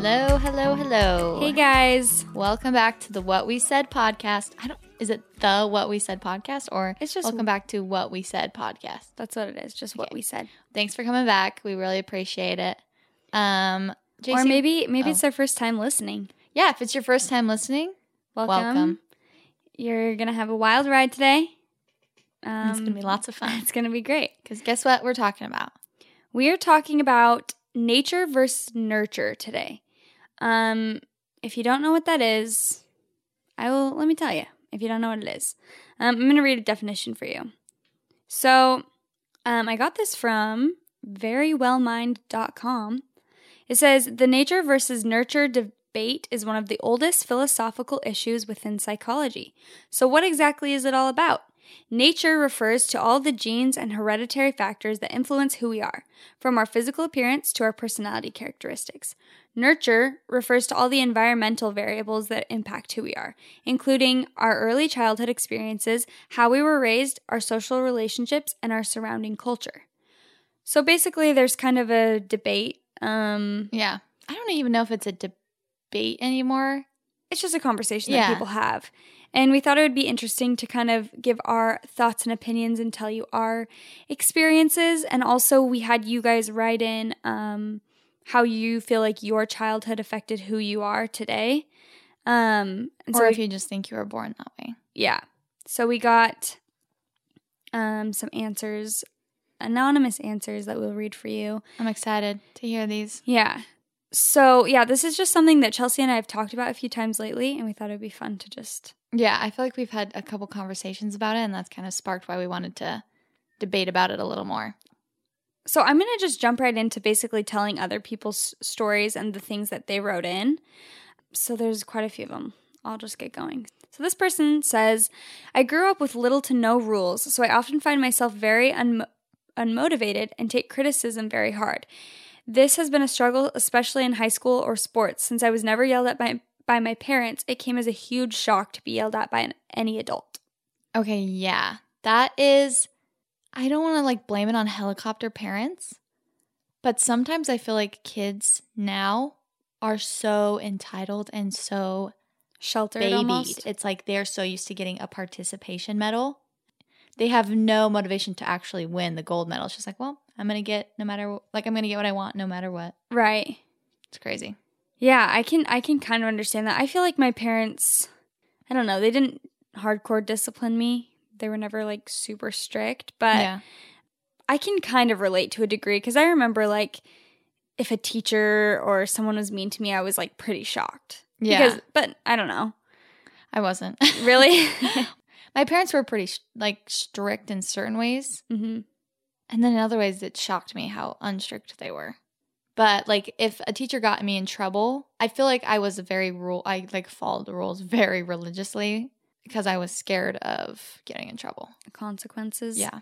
Hello, hello, hello. Hey guys. Welcome back to the What We Said podcast. I don't is it the What We Said podcast or It's just- welcome back to What We Said podcast. That's what it is, just what Okay. we said. Thanks for coming back. We really appreciate it. Um or maybe maybe oh. it's their first time listening. Yeah, if it's your first time listening, Welcome. welcome. You're gonna have a wild ride today. Um, it's gonna be lots of fun. It's gonna be great. Because guess what we're talking about? We are talking about nature versus nurture today. Um, if you don't know what that is, I will let me tell you. If you don't know what it is, um, I'm going to read a definition for you. So, um, I got this from verywellmind.com. It says the nature versus nurture debate is one of the oldest philosophical issues within psychology. So, what exactly is it all about? Nature refers to all the genes and hereditary factors that influence who we are, from our physical appearance to our personality characteristics. Nurture refers to all the environmental variables that impact who we are, including our early childhood experiences, how we were raised, our social relationships, and our surrounding culture. So basically, there's kind of a debate. Um, Yeah. I don't even know if it's a debate anymore. it's just a conversation Yeah. that people have. And we thought it would be interesting to kind of give our thoughts and opinions and tell you our experiences. And also, we had you guys write in um, how you feel like your childhood affected who you are today. Um, or so if we- you just think you were born that way. yeah. So we got um, some answers, anonymous answers that we'll read for you. I'm excited to hear these. Yeah. So, yeah, this is just something that Chelsea and I have talked about a few times lately, and we thought it would be fun to just Yeah, I feel like we've had a couple conversations about it, and that's kind of sparked why we wanted to debate about it a little more. So I'm going to just jump right into basically telling other people's stories and the things that they wrote in. So there's quite a few of them. I'll just get going. So this person says, I grew up with little to no rules, so I often find myself very unmo- unmotivated and take criticism very hard. This has been a struggle, especially in high school or sports. Since I was never yelled at by, by my parents, it came as a huge shock to be yelled at by an, any adult. Okay, yeah. That is I don't want to like blame it on helicopter parents, but sometimes I feel like kids now are so entitled and so Sheltered babied. almost. It's like they're so used to getting a participation medal. They have no motivation to actually win the gold medal. It's just like, well, I'm going to get no matter like I'm going to get what I want no matter what. Right. It's crazy. Yeah, I can I can kind of understand that. I feel like my parents I don't know, they didn't hardcore discipline me. They were never like super strict, but yeah. I can kind of relate to a degree cuz I remember like if a teacher or someone was mean to me, I was like pretty shocked. Yeah. Because but I don't know. I wasn't. Really? My parents were pretty like strict in certain ways, hmm and then in other ways it shocked me how unstrict they were. But like if a teacher got me in trouble, I feel like I was a very rule I like followed the rules very religiously because I was scared of getting in trouble. Consequences. Yeah.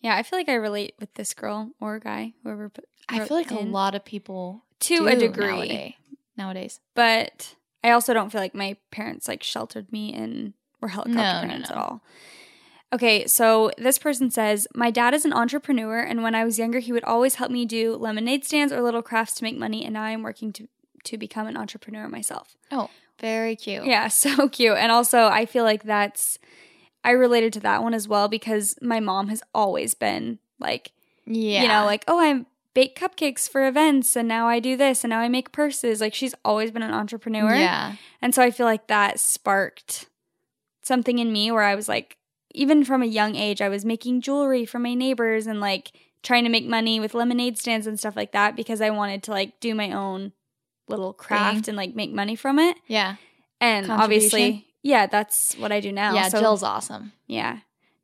Yeah, I feel like I relate with this girl or guy, whoever put I feel like a lot of people to a degree. nowadays. nowadays. but I also don't feel like my parents like sheltered me and were helicopter No, no, parents no. at all. Okay, so this person says, My dad is an entrepreneur, and when I was younger, he would always help me do lemonade stands or little crafts to make money, and now I'm working to, to become an entrepreneur myself. Oh, very cute. Yeah, so cute. And also, I feel like that's, I related to that one as well because my mom has always been like, Yeah. you know, like, oh, I'm bake cupcakes for events and now I do this and now I make purses. Like she's always been an entrepreneur. Yeah. And so I feel like that sparked something in me where I was like, even from a young age, I was making jewelry for my neighbors and like trying to make money with lemonade stands and stuff like that because I wanted to like do my own little craft and like make money from it. Yeah. And obviously, yeah, that's what I do now. yeah. So, Jill's awesome. yeah.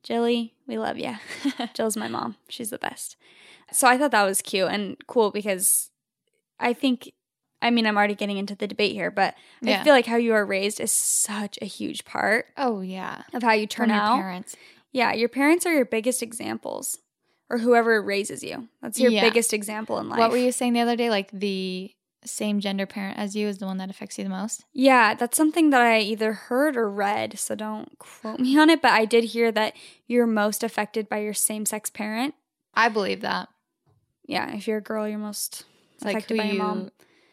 Jilly, we love you. Jill's my mom. She's the best. So I thought that was cute and cool because I think, I mean, I'm already getting into the debate here, but Yeah. I feel like how you are raised is such a huge part Oh yeah. of how you turn out. parents. Yeah, your parents are your biggest examples or whoever raises you. That's your Yeah. biggest example in life. What were you saying the other day? Like the same gender parent as you is the one that affects you the most. Yeah, that's something that I either heard or read, so don't quote me on it, but I did hear that you're most affected by your same sex parent. I believe that. Yeah, if you're a girl, you're most It's like affected who by your you mom.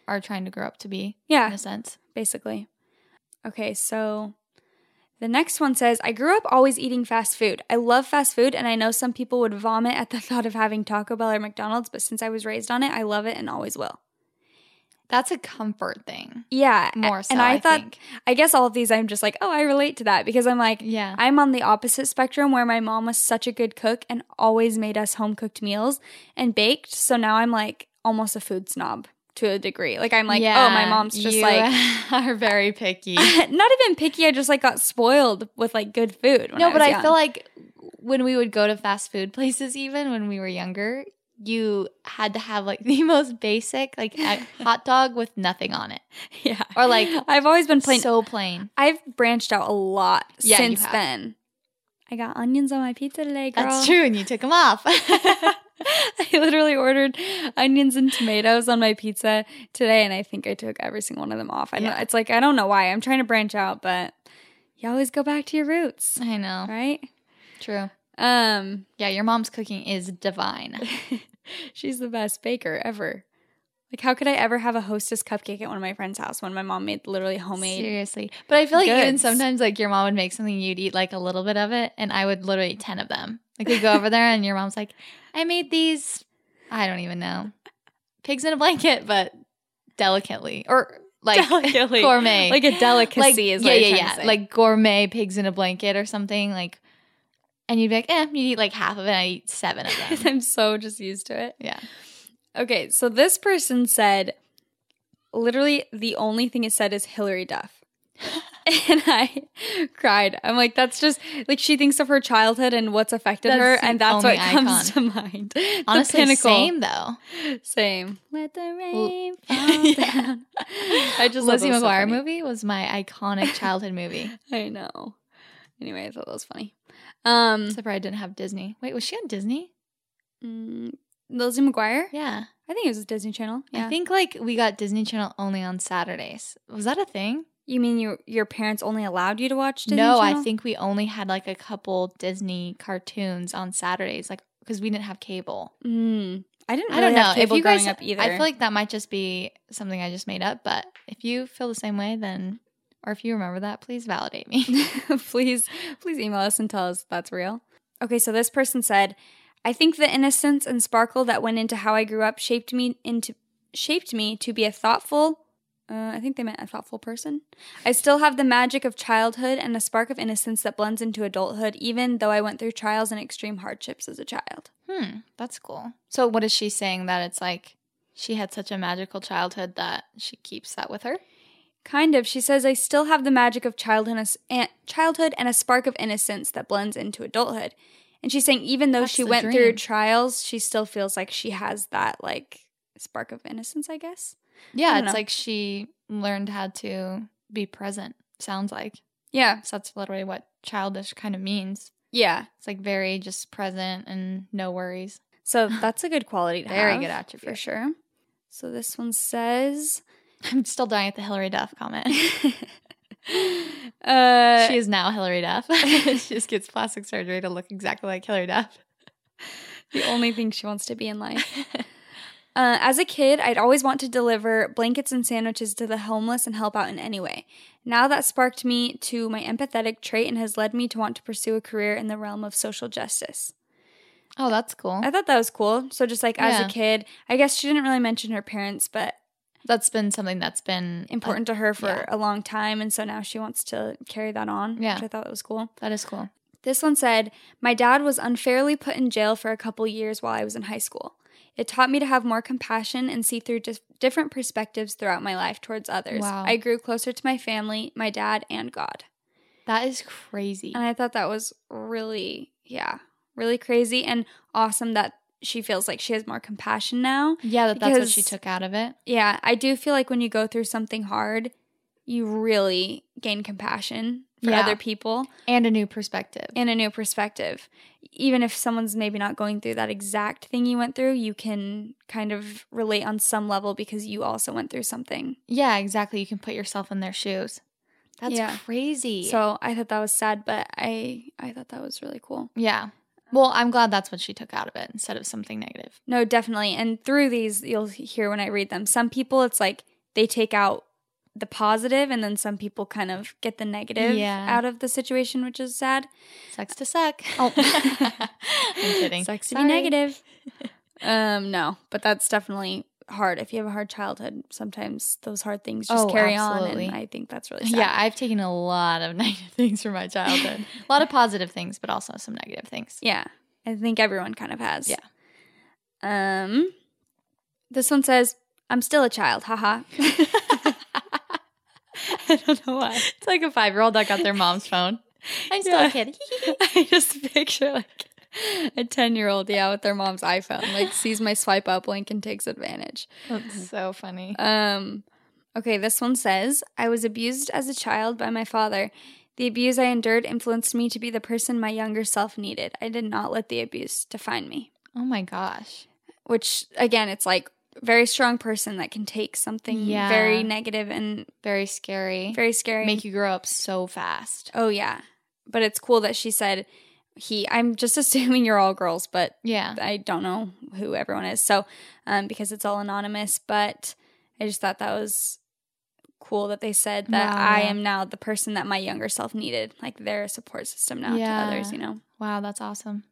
are trying to grow up to be. Yeah. In a sense. basically. Okay, so the next one says I grew up always eating fast food. I love fast food, and I know some people would vomit at the thought of having Taco Bell or McDonald's, but since I was raised on it, I love it and always will. That's a comfort thing. Yeah, More so. And I, I thought, think. I guess all of these, I'm just like, oh, I relate to that because I'm like, Yeah. I'm on the opposite spectrum where my mom was such a good cook and always made us home cooked meals and baked. So now I'm like almost a food snob to a degree. Like I'm like, oh, my mom's just like are very picky. not even picky. I just like got spoiled with like good food. when no, but was I young. feel like when we would go to fast food places, even when we were younger, you had to have like the most basic, like a hot dog with nothing on it, yeah, or like I've always been plain. so plain. I've branched out a lot Yeah, since then. I got onions on my pizza today, girl. That's true, and you took them off. I literally ordered onions and tomatoes on my pizza today, and I think I took every single one of them off. I know Yeah. it's like I don't know why. I'm trying to branch out, but you always go back to your roots, I know. right? True. Um, Yeah, your mom's cooking is divine. she's the best baker ever. Like, how could I ever have a hostess cupcake at one of my friend's house when my mom made literally homemade? Seriously. But I feel like even sometimes like your mom would make something you'd eat like a little bit of it and I would literally eat 10 of them. Like we go over there and your mom's like, I made these I don't even know. Pigs in a blanket, but delicately. Or like Delicately. gourmet. Like a delicacy like, is yeah, you're yeah, yeah. Like gourmet pigs in a blanket or something. Like and you'd be like, eh, you eat like half of it, I eat seven of them. I'm so just used to it. yeah. Okay, so this person said literally the only thing it said is Hilary Duff. and I cried. I'm like, that's just like she thinks of her childhood and what's affected That's her, and that's what only comes to mind. The Honestly, same though. Same. Let the rain fall down. I just Lizzie so McGuire funny. movie was my iconic childhood movie. I know. Anyway, I thought that was funny. Um, Surprised I didn't have Disney. Wait, was she on Disney? mm, Lizzie McGuire. Yeah. I think it was Disney Channel. Yeah. I think like we got Disney Channel only on Saturdays. Was that a thing? you mean your your parents only allowed you to watch Disney no, Channel? I think we only had like a couple Disney cartoons on Saturdays, like because we didn't have cable. Mm, I didn't. I don't know Have if you guys. up either. I feel like that might just be something I just made up. But if you feel the same way, then or if you remember that, please validate me. please, please email us and tell us that's real. Okay, so this person said, "I think the innocence and sparkle that went into how I grew up shaped me into shaped me to be a thoughtful." Uh, I think they meant a thoughtful person. I still have the magic of childhood and a spark of innocence that blends into adulthood, even though I went through trials and extreme hardships as a child. hmm, that's cool. So what is she saying that it's like she had such a magical childhood that she keeps that with her? Kind of. She says, I still have the magic of childhood and, childhood and a spark of innocence that blends into adulthood. And she's saying, even though That's she went through trials, she still feels like she has that, like, spark of innocence, I guess. Yeah, don't it's know. like she learned how to be present. Sounds like Yeah. so that's literally what childish kind of means. Yeah. It's like very just present and no worries. So that's a good quality to Very have, good attribute. For sure. So this one says, I'm still dying at the Hilary Duff comment. uh, she is now Hilary Duff. she just gets plastic surgery to look exactly like Hilary Duff. the only thing she wants to be in life. Uh, as a kid, I'd always want to deliver blankets and sandwiches to the homeless and help out in any way. Now that sparked me to my empathetic trait and has led me to want to pursue a career in the realm of social justice. Oh, that's cool. I thought that was cool. So just like as a kid, I guess she didn't really mention her parents, but That's been something that's been important to her for yeah. a long time, and so now she wants to carry that on. Yeah. which I thought was cool. that is cool. This one said, My dad was unfairly put in jail for a couple years while I was in high school. It taught me to have more compassion and see through dif- different perspectives throughout my life towards others. Wow. I grew closer to my family, my dad, and God. That is crazy. And I thought that was really, yeah, really crazy and awesome that she feels like she has more compassion now. yeah, that that's what she took out of it. Yeah, I do feel like when you go through something hard, you really gain compassion for Yeah. other people. And a new perspective. and a new perspective. Even if someone's maybe not going through that exact thing you went through, you can kind of relate on some level because you also went through something. yeah, exactly. You can put yourself in their shoes. That's Yeah. crazy. So I thought that was sad, but I I thought that was really cool. yeah. Well, I'm glad that's what she took out of it instead of something negative. No, definitely. And through these, you'll hear when I read them. Some people, it's like they take out the positive, and then some people kind of get the negative Yeah. out of the situation, which is sad. Sucks to suck. Oh. I'm kidding. Sucks to Sorry. be negative. um, no, but that's definitely hard. If you have a hard childhood, sometimes those hard things just Oh, carry absolutely. on, and I think that's really sad. Yeah, I've taken a lot of negative things from my childhood. a lot of positive things, but also some negative things. yeah. I think everyone kind of has. Yeah. Um, this one says, "I'm still a child." Haha. I don't know why. It's like a five year old that got their mom's phone. I'm still Yeah. a kid. I just picture like a ten year old, yeah, with their mom's iPhone, like sees my swipe up link and takes advantage. That's so funny. Um, okay, this one says I was abused as a child by my father. The abuse I endured influenced me to be the person my younger self needed. I did not let the abuse define me. Oh my gosh. Which again, it's like very strong person that can take something Yeah. very negative and Very scary. very scary. Make you grow up so fast. oh yeah, but it's cool that she said he. I'm just assuming you're all girls, but Yeah. I don't know who everyone is. So, um, because it's all anonymous, but I just thought that was cool that they said that Wow, I am now the person that my younger self needed. Like they're a support system now Yeah. to others, you know? Wow, that's awesome.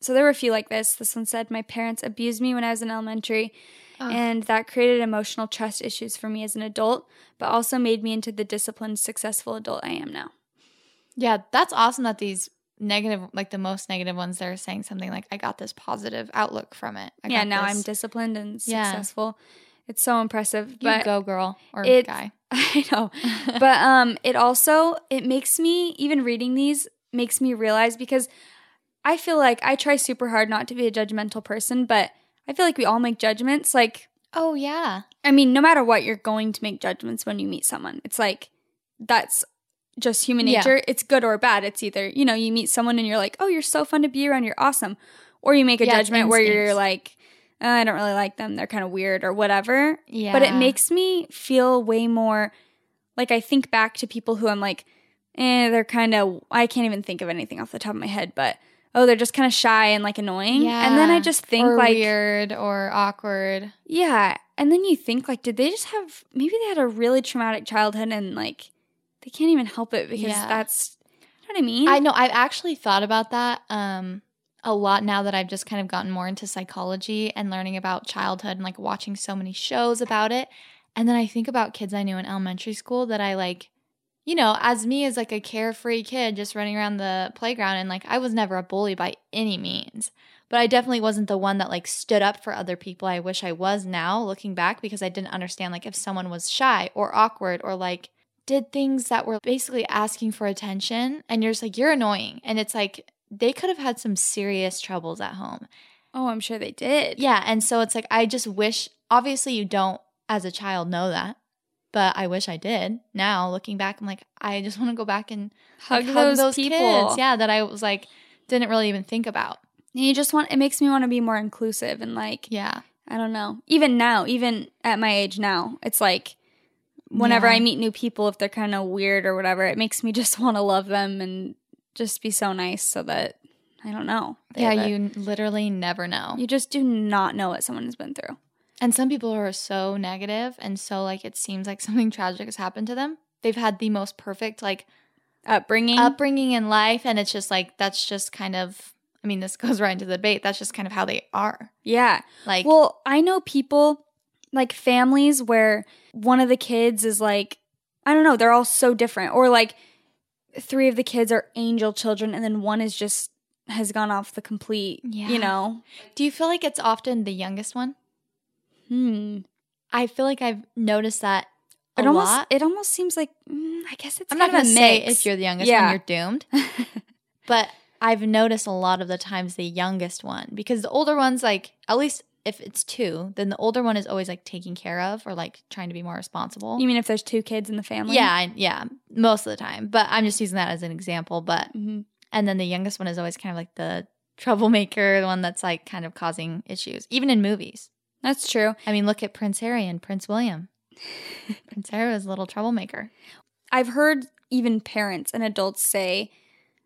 So there were a few like this. This one said, My parents abused me when I was in elementary, Ugh. and that created emotional trust issues for me as an adult, but also made me into the disciplined, successful adult I am now. Yeah, that's awesome that these negative, like the most negative ones, they're saying something like, I got this positive outlook from it. I yeah, now this- I'm disciplined and Yeah. successful. It's so impressive. You but go, girl or it- guy. I know. but um it also it makes me even reading these makes me realize because I feel like I try super hard not to be a judgmental person, but I feel like we all make judgments. Like Oh, yeah. I mean, no matter what, you're going to make judgments when you meet someone. It's like that's just human Yeah. nature. It's good or bad. It's either, you know, you meet someone and you're like, "Oh, you're so fun to be around. You're awesome." Or you make a Yeah, judgment where you're like, "Uh, "I don't really like them. They're kind of weird or whatever." Yeah. But it makes me feel way more like I think back to people who I'm like, eh, they're kind of, I can't even think of anything off the top of my head, but oh, they're just kind of shy and like annoying. Yeah. And then I just think or like, weird or awkward. yeah. And then you think like, did they just have, maybe they had a really traumatic childhood and like, they can't even help it because Yeah. that's, you know what I mean? I know. I've actually thought about that um, a lot now that I've just kind of gotten more into psychology and learning about childhood and like watching so many shows about it. And then I think about kids I knew in elementary school that I like, you know, as me as like a carefree kid just running around the playground and like I was never a bully by any means. But I definitely wasn't the one that like stood up for other people. I wish I was now looking back because I didn't understand like if someone was shy or awkward or like did things that were basically asking for attention and you're just like you're annoying and it's like they could have had some serious troubles at home oh, I'm sure they did. yeah and so it's like i just wish obviously you don't as a child know that but i wish i did now looking back i'm like i just want to go back and Hug, like, those, people. kids yeah that i was like didn't really even think about And you just want, it makes me want to be more inclusive and like, yeah I don't know. Even now, even at my age now, it's like whenever Yeah. I meet new people, if they're kind of weird or whatever, it makes me just want to love them and just be so nice so that I don't know. Yeah you literally never know you just do not know what someone has been through. And some people are so negative and so like it seems like something tragic has happened to them. They've had the most perfect like Upbringing. upbringing in life and it's just like that's just kind of I mean, this goes right into the debate. That's just kind of how they are. Yeah. Like, Well, I know people like families where one of the kids is like, I don't know, they're all so different. Or like three of the kids are angel children and then one is just has gone off the complete, Yeah. you know. do you feel like it's often the youngest one? Hmm. I feel like I've noticed that a It almost lot. it almost seems like mm, I guess it's I'm not kind going of to a say if you're the youngest Yeah. one, you're doomed. but I've noticed a lot of the times the youngest one because the older one's like, at least if it's two, then the older one is always like taking care of or like trying to be more responsible. You mean if there's two kids in the family? yeah, I, yeah, most of the time. But I'm just using that as an example. But Mhm. and then the youngest one is always kind of like the troublemaker, the one that's like kind of causing issues, even in movies. That's true. I mean, look at Prince Harry and Prince William. Prince Harry was a little troublemaker. I've heard even parents and adults say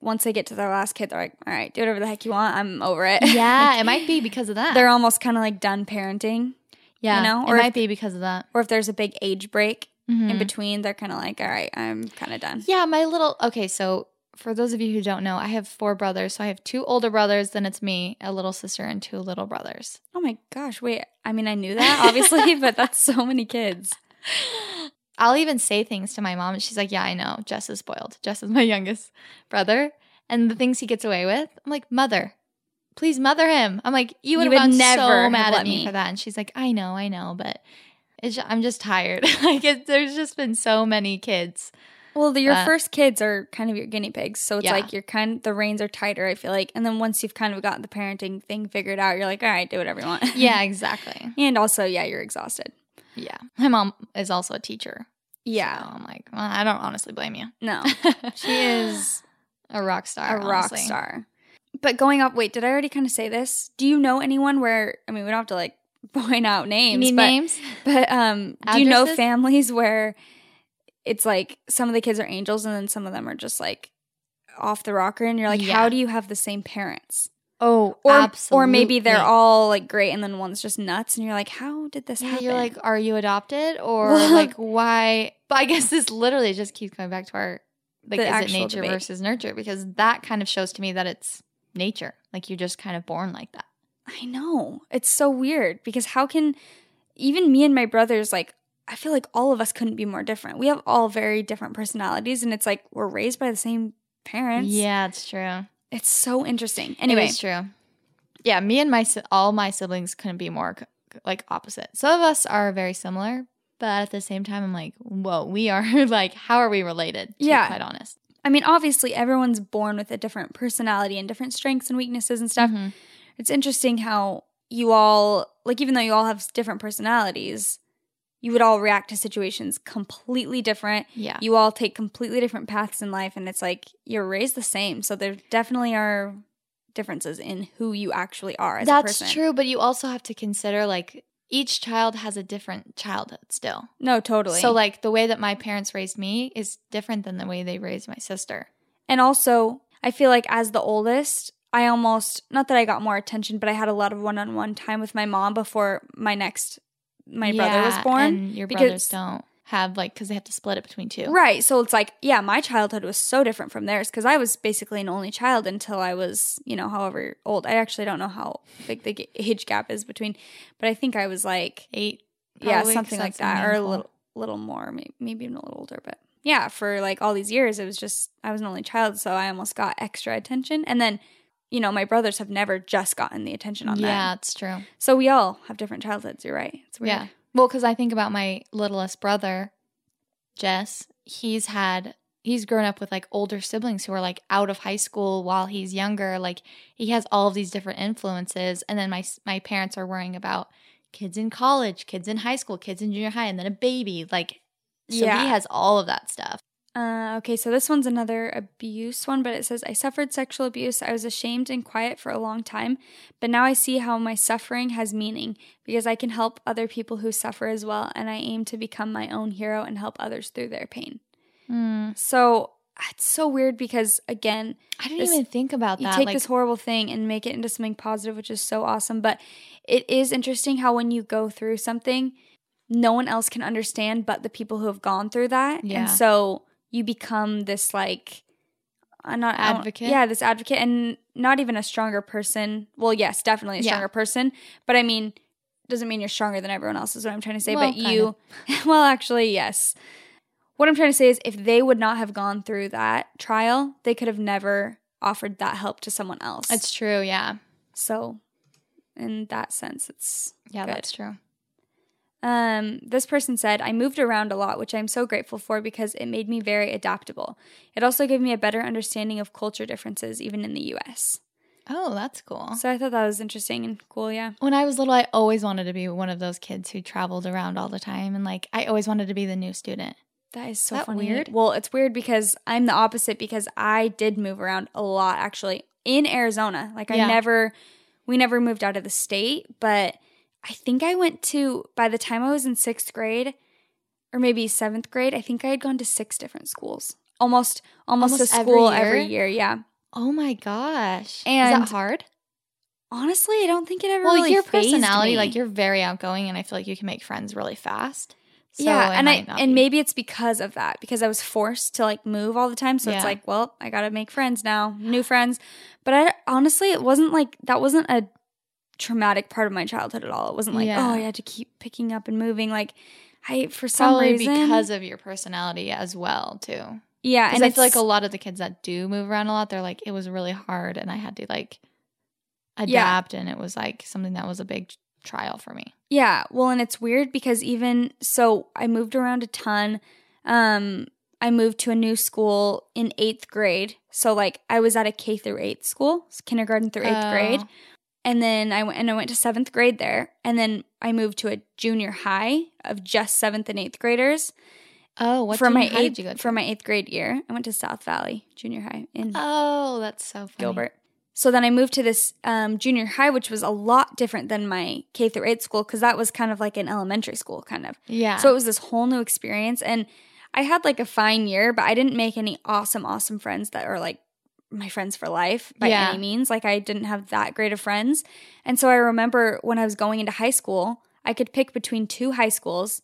once they get to their last kid, they're like, all right, do whatever the heck you want. I'm over it. Yeah, it might be because of that. they're almost kind of like done parenting. yeah, you know, it or if- might be because of that. Or if there's a big age break in Mhm. between, they're kind of like, all right, I'm kind of done. Yeah, my little okay. So for those of you who don't know, I have four brothers. So I have two older brothers, then it's me, a little sister, and two little brothers. Oh my gosh, wait. I mean, I knew that obviously, but that's so many kids. I'll even say things to my mom, and she's like, "Yeah, I know. Jess is spoiled. Jess is my youngest brother, and the things he gets away with." I'm like, "Mother, please mother him." I'm like, "You would You have would never so mad let at me, me. for that," and she's like, "I know, I know, but it's ju- I'm just tired. like, it, there's just been so many kids." Well, the, your Uh, first kids are kind of your guinea pigs, so it's Yeah. like you're kind. The reins are tighter. I feel like, and then once you've kind of got the parenting thing figured out, you're like, all right, do whatever you want. Yeah, exactly. and also, yeah, you're exhausted. Yeah, my mom is also a teacher. Yeah, So I'm like, well, I don't honestly blame you. no, she is a rock star. a rock honestly. star. But going up, wait, did I already kind of say this? Do you know anyone where? I mean, we don't have to like point out names. But, names? But um, do you know families where it's like some of the kids are angels and then some of them are just like off the rocker, and you're like, Yeah. how do you have the same parents? Oh, Or or maybe they're all like great, and then one's just nuts, and you're like, how did this Yeah, happen? you're like, are you adopted or like why? But I guess this literally just keeps going back to our like, The is it nature debate. versus nurture? Because that kind of shows to me that it's nature. Like you're just kind of born like that. I know. It's so weird because how can even me and my brothers like I feel like all of us couldn't be more different. We have all very different personalities and it's like we're raised by the same parents. Yeah, it's true. It's so interesting. Anyway, it's true. Yeah, me and my all my siblings couldn't be more like opposite. Some of us are very similar, but at the same time, I'm like, whoa, we are like, how are we related? To Yeah. be quite honest. I mean obviously everyone's born with a different personality and different strengths and weaknesses and stuff. Mhm. It's interesting how you all like even though you all have different personalities, you would all react to situations completely different. Yeah, you all take completely different paths in life and it's like you're raised the same so there definitely are differences in who you actually are as a that's true. But you also have to consider like each child has a different childhood still. no totally So like the way that my parents raised me is different than the way they raised my sister. and also i feel like as the oldest i almost not that i got more attention but i had a lot of one-on-one time with my mom before my next my brother was born and your because- brothers don't have like because they have to split it between two. Right. So it's like, yeah, my childhood was so different from theirs because I was basically an only child until I was, you know, however old. I actually don't know how big the age gap is between, but I think I was like, Eight. yeah, something like that, or a little, little more, maybe, maybe even a little older. But yeah, for like all these years, it was just I was an only child, so I almost got extra attention. And then, you know, my brothers have never just gotten the attention on that. Yeah, them. it's true. So we all have different childhoods. You're right. It's weird. Yeah. Well, because I think about my littlest brother, Jess. He's had he's grown up with like older siblings who are like out of high school while he's younger. Like he has all of these different influences, and then my my parents are worrying about kids in college, kids in high school, kids in junior high, and then a baby. Like, so Yeah. he has all of that stuff. Uh, okay, so this one's another abuse one, but it says I suffered sexual abuse. I was ashamed and quiet for a long time, but now I see how my suffering has meaning because I can help other people who suffer as well, and I aim to become my own hero and help others through their pain. Mm. So it's so weird because again, I didn't This- even think about that. you take like, this horrible thing and make it into something positive, which is so awesome. But it is interesting how when you go through something, no one else can understand but the people who have gone through that. Yeah. And so you become this like uh, not Advocate? yeah, this advocate, and not even a stronger person. Well, yes, definitely a Yeah. stronger person, but I mean, doesn't mean you're stronger than everyone else. Is what I'm trying to say. Well, but you, well, actually, yes. What I'm trying to say is, if they would not have gone through that trial, they could have never offered that help to someone else. It's true. Yeah. so, in that sense, it's Yeah, Good. that's true. Um, this person said, I moved around a lot, which I'm so grateful for because it made me very adaptable. It also gave me a better understanding of culture differences, even in the US. Oh, that's cool. So I thought that was interesting and cool, yeah. When I was little, I always wanted to be one of those kids who traveled around all the time. And like, I always wanted to be the new student. That is so That funny. weird? Well, it's weird because I'm the opposite because I did move around a lot actually in Arizona. Like I Yeah. never we never moved out of the state, but I think I went to by the time I was in 6th grade or maybe 7th grade, I think I had gone to six different schools. Almost almost, Almost a every school year? every year, yeah. Oh my gosh. Is And- that hard? Honestly, I don't think it ever Well, really your personality, me. like you're very outgoing, and I feel like you can make friends really fast. So yeah, and I and be. maybe it's because of that because I was forced to like move all the time. So it's like, well, I got to make friends now, new friends. But I honestly, it wasn't like that wasn't a traumatic part of my childhood at all. It wasn't like, Yeah. oh, I had to keep picking up and moving. Like I for some probably reason because of your personality as well too. yeah, and I feel like a lot of the kids that do move around a lot, they're like, it was really hard, and I had to like Yeah. adapt, and it was like something that was a big trial for me. Yeah, well, and it's weird because even so, I moved around a ton. Um, I moved to a new school in eighth grade, so like I was at a K through eighth school, kindergarten through eighth grade, Oh. And then I went and I went to seventh grade there, and then I moved to a junior high of just seventh and eighth graders Oh, what for my eighth did you go to? for my eighth grade year. I went to South Valley Junior High in Oh, that's so funny. Gilbert. So then I moved to this um, junior high, which was a lot different than my K through eight school because that was kind of like an elementary school, kind of. Yeah. So it was this whole new experience. And I had like a fine year, but I didn't make any awesome, awesome friends that are like my friends for life by Yeah. any means. Like I didn't have that great of friends. And so I remember when I was going into high school, I could pick between two high schools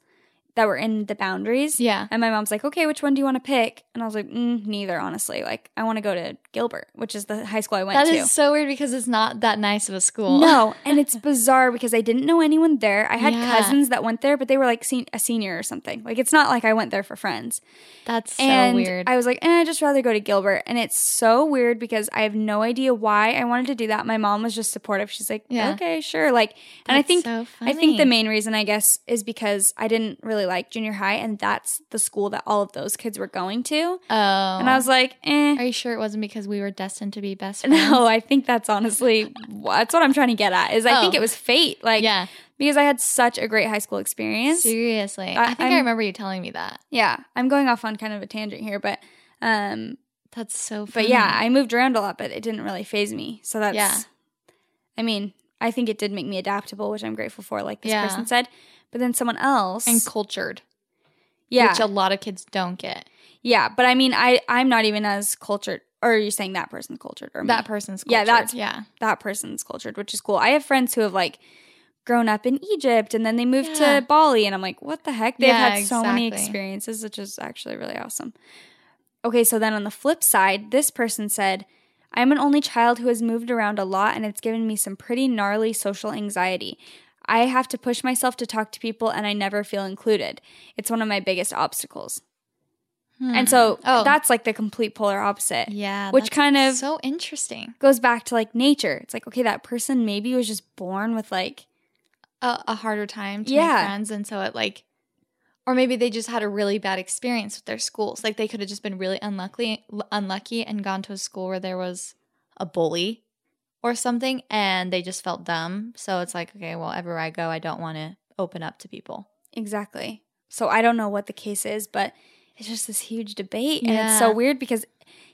that were in the boundaries. Yeah. And my mom's like, okay, which one do you want to pick? And I was like, mm, neither, honestly. Like, I want to go to Gilbert, which is the high school I went That to. is so weird because it's not that nice of a school. No, and it's bizarre because I didn't know anyone there. I had Yeah. cousins that went there, but they were like sen- a senior or something. Like it's not like I went there for friends. That's so and weird. I was like, eh, I'd just rather go to Gilbert. And it's so weird because I have no idea why I wanted to do that. My mom was just supportive. She's like, Yeah. okay, sure. Like, and I think so I think the main reason I guess is because I didn't really like junior high, and that's the school that all of those kids were going to. oh. And I was like, eh. Are you sure it wasn't because we were destined to be best friends? No, I think that's honestly that's what I'm trying to get at. Is I think Oh. it was fate, like yeah. because I had such a great high school experience. Seriously. I- I, think I'm- I remember you telling me that. Yeah, I'm going off on kind of a tangent here, but um, That's so funny. but yeah, I moved around a lot, but it didn't really phase me. So that's, Yeah. I mean, I think it did make me adaptable, which I'm grateful for, like this Yeah. person said. But then someone else, and cultured, yeah, which a lot of kids don't get. yeah. But I mean, I I'm not even as cultured. Or are you saying that person's cultured or me? That person's cultured. Yeah, that's- yeah. that person's cultured, which is cool. I have friends who have like grown up in Egypt and then they moved Yeah. to Bali and I'm like, what the heck? They've Yeah, had so many experiences, which is actually really awesome. Okay, so then on the flip side, this person said, I'm an only child who has moved around a lot and it's given me some pretty gnarly social anxiety. I have to push myself to talk to people and I never feel included. It's one of my biggest obstacles. And so hmm. Oh. that's like the complete polar opposite yeah, which kind of- so interesting. goes back to like nature. It's like, okay, that person maybe was just born with like, A, a harder time to Yeah. make friends, and so it like, or maybe they just had a really bad experience with their schools. Like they could have just been really unlucky, unlucky, and gone to a school where there was a bully or something, and they just felt dumb. So it's like, okay, well, everywhere I go, I don't want to open up to people. exactly. So I don't know what the case is, but it's just this huge debate. And it's so weird because,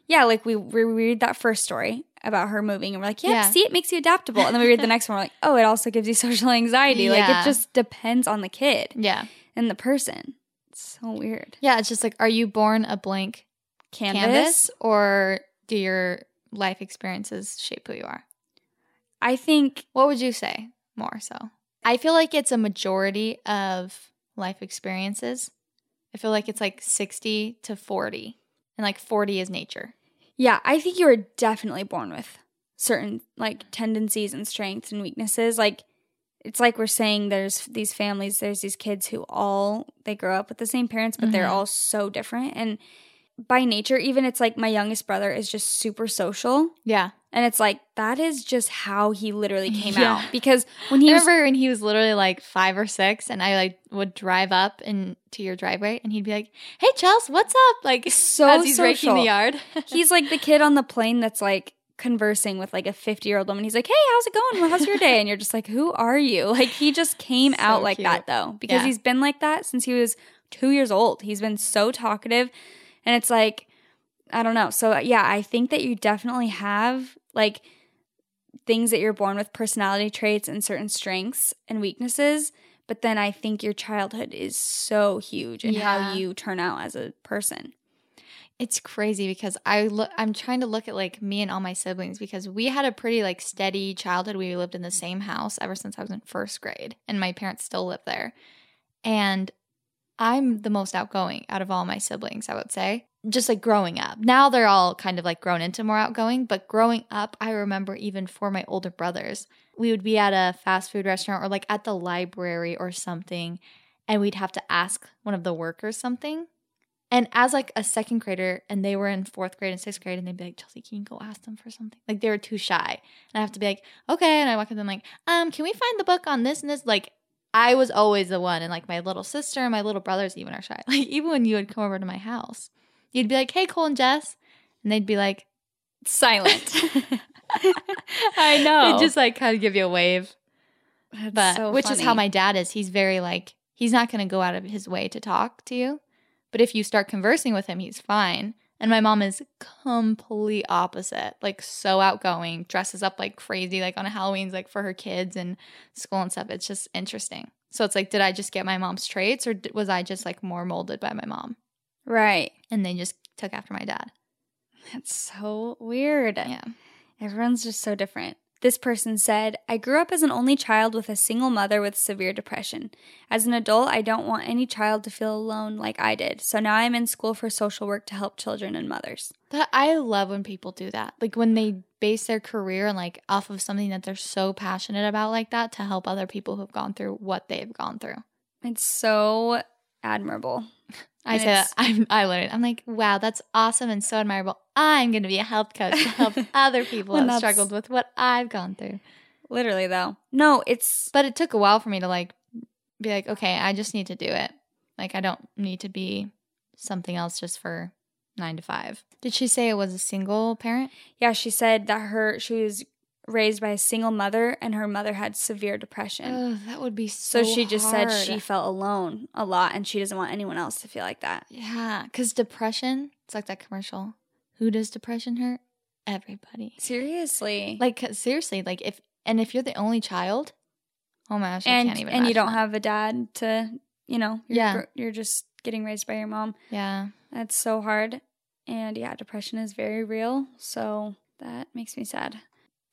yeah, like we, we read that first story about her moving and we're like, yeah, Yeah. see, it makes you adaptable. And then we read the next one, we're like, oh, it also gives you social anxiety. Like it just depends on the kid Yeah, and the person. It's so weird. yeah. It's just like, are you born a blank Canvas. canvas, or do your life experiences shape who you are? I think, What would you say more so? I feel like it's a majority of life experiences. I feel like it's like 60 to 40, and like 40 is nature. Yeah, I think you were definitely born with certain like tendencies and strengths and weaknesses. Like it's like we're saying there's these families, there's these kids who all they grow up with the same parents, but they're Mhm. all so different. And by nature, even it's like my youngest brother is just super social. Yeah. And it's like that is just how he literally came Yeah. out. Because when he I was remember when he was literally like five or six, and I like would drive up into your driveway, and he'd be like, "Hey, Chels, what's up?" Like So as he's raking social. the yard. he's like the kid on the plane that's like conversing with like a 50 year old woman. He's like, Hey, how's it going? Well, how's your day? And you're just like, Who are you? Like, he just came So out like cute. that though, because Yeah. he's been like that since he was two years old. He's been so talkative. And it's like, I don't know. So, yeah, I think that you definitely have like things that you're born with, personality traits and certain strengths and weaknesses. But then I think your childhood is so huge in Yeah. how you turn out as a person. It's crazy because I look I'm trying to look at like me and all my siblings because we had a pretty like steady childhood. We lived in the same house ever since I was in first grade and my parents still live there. And I'm the most outgoing out of all my siblings, I would say. Just like growing up. Now they're all kind of like grown into more outgoing, but growing up, I remember even for my older brothers, we would be at a fast food restaurant or like at the library or something, and we'd have to ask one of the workers something. And as like a second grader, and they were in fourth grade and sixth grade, and they'd be like, Chelsea, can you go ask them for something? Like they were too shy. And I have to be like, okay. And I walk up them like, um, can we find the book on this and this? Like I was always the one, and like my little sister and my little brothers even are shy. Like even when you would come over to my house, you'd be like, hey, Cole and Jess, and they'd be like, Silent. I know. They'd just like kind of give you a wave. That's but so which is how my dad is. He's very like he's not going to go out of his way to talk to you, but if you start conversing with him, he's fine. And my mom is complete opposite, like so outgoing, dresses up like crazy, like on Halloween's like for her kids and school and stuff. It's just interesting. So it's like, did I just get my mom's traits, or was I just like more molded by my mom? right. And they just took after my dad. That's so weird. Yeah. Everyone's just so different. This person said, I grew up as an only child with a single mother with severe depression. As an adult, I don't want any child to feel alone like I did. So now I'm in school for social work to help children and mothers. That I love when people do that. Like when they base their career and like off of something that they're so passionate about like that to help other people who've gone through what they've gone through. It's so admirable. I say that I'm I learned. I'm like, wow, that's awesome and so admirable. I'm gonna be a health coach to help other people who that's- struggled with what I've gone through. Literally, though. No, it's But it took a while for me to like be like, okay, I just need to do it. Like I don't need to be something else just for nine to five. Did she say it was a single parent? yeah, she said that her she was raised by a single mother and her mother had severe depression. Oh, that would be so. so she just said she felt alone a lot and she doesn't want anyone else to feel like that. Yeah, because depression, it's like that commercial. Who does depression hurt? Everybody. Seriously. Like seriously, like, if, and if you're the only child, oh my gosh, and can't even and you don't that. have a dad to, you know, you're, Yeah. you're just getting raised by your mom. Yeah. That's so hard. And yeah, depression is very real. So that makes me sad.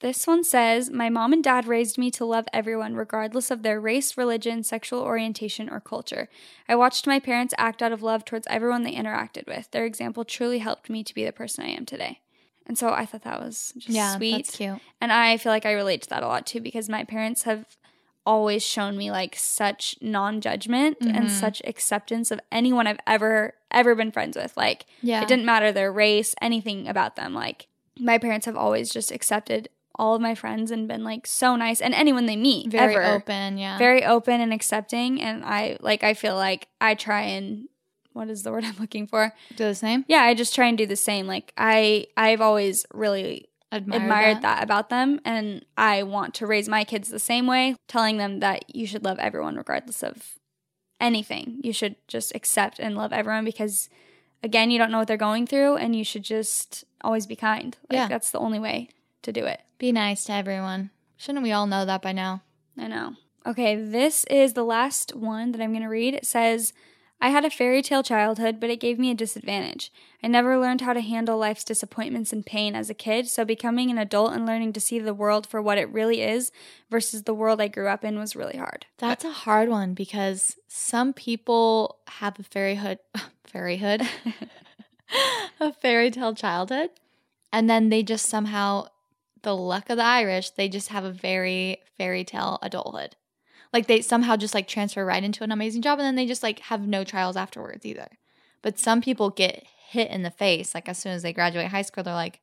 This one says, My mom and dad raised me to love everyone, regardless of their race, religion, sexual orientation, or culture. I watched my parents act out of love towards everyone they interacted with. Their example truly helped me to be the person I am today. And so I thought that was just Yeah. sweet. That's cute. And I feel like I relate to that a lot too because my parents have always shown me like such non-judgment and Mhm. such acceptance of anyone I've ever ever been friends with. Like Yeah. it didn't matter their race, anything about them. Like my parents have always just accepted all of my friends and been like so nice and anyone they meet Very ever. open. Yeah. Very open and accepting and I like I feel like I try and what is the word I'm looking for? Do the same. Yeah, I just try and do the same. Like I I've always really Admired, admired that. about them and I want to raise my kids the same way, telling them that you should love everyone regardless of anything. You should just accept and love everyone because again, you don't know what they're going through and you should just always be kind. Like Yeah. that's the only way to do it. Be nice to everyone. Shouldn't we all know that by now? I know. Okay, this is the last one that I'm going to read. It says, I had a fairy tale childhood, but it gave me a disadvantage. I never learned how to handle life's disappointments and pain as a kid, so becoming an adult and learning to see the world for what it really is versus the world I grew up in was really hard. That's a hard one because some people have a fairyhood, fairyhood, a fairy tale childhood, and then they just somehow, the luck of the Irish, they just have a very fairy tale adulthood. Like they somehow just like transfer right into an amazing job and then they just like have no trials afterwards either. But some people get hit in the face like as soon as they graduate high school they're like,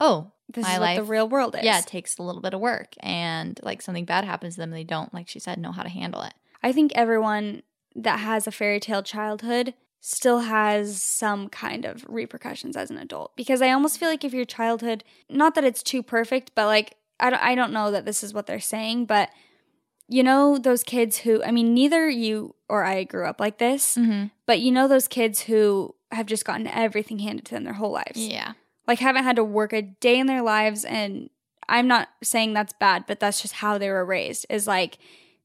"Oh, This is life what the real world is. yeah, it takes a little bit of work and like something bad happens to them they don't like she said know how to handle it." I think everyone that has a fairy tale childhood still has some kind of repercussions as an adult because I almost feel like if your childhood, not that it's too perfect, but like I don't, I don't know that this is what they're saying, but you know those kids who I mean neither you or I grew up like this, Mhm. but you know those kids who have just gotten everything handed to them their whole lives. Yeah. Like haven't had to work a day in their lives and I'm not saying that's bad, but that's just how they were raised. Is like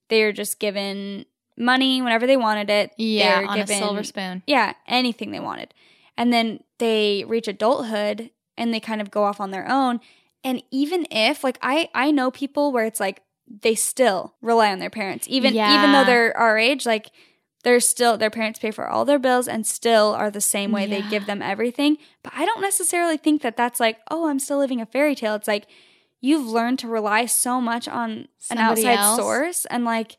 they're just given money whenever they wanted it. Yeah, on a silver spoon. Yeah, anything they wanted. And then they reach adulthood and they kind of go off on their own. And even if like I I know people where it's like they still rely on their parents. Even even though they're our age, like they're still their parents pay for all their bills and still are the same way they give them everything. But I don't necessarily think that that's like, oh, I'm still living a fairy tale. It's like you've learned to rely so much on an outside else. source and like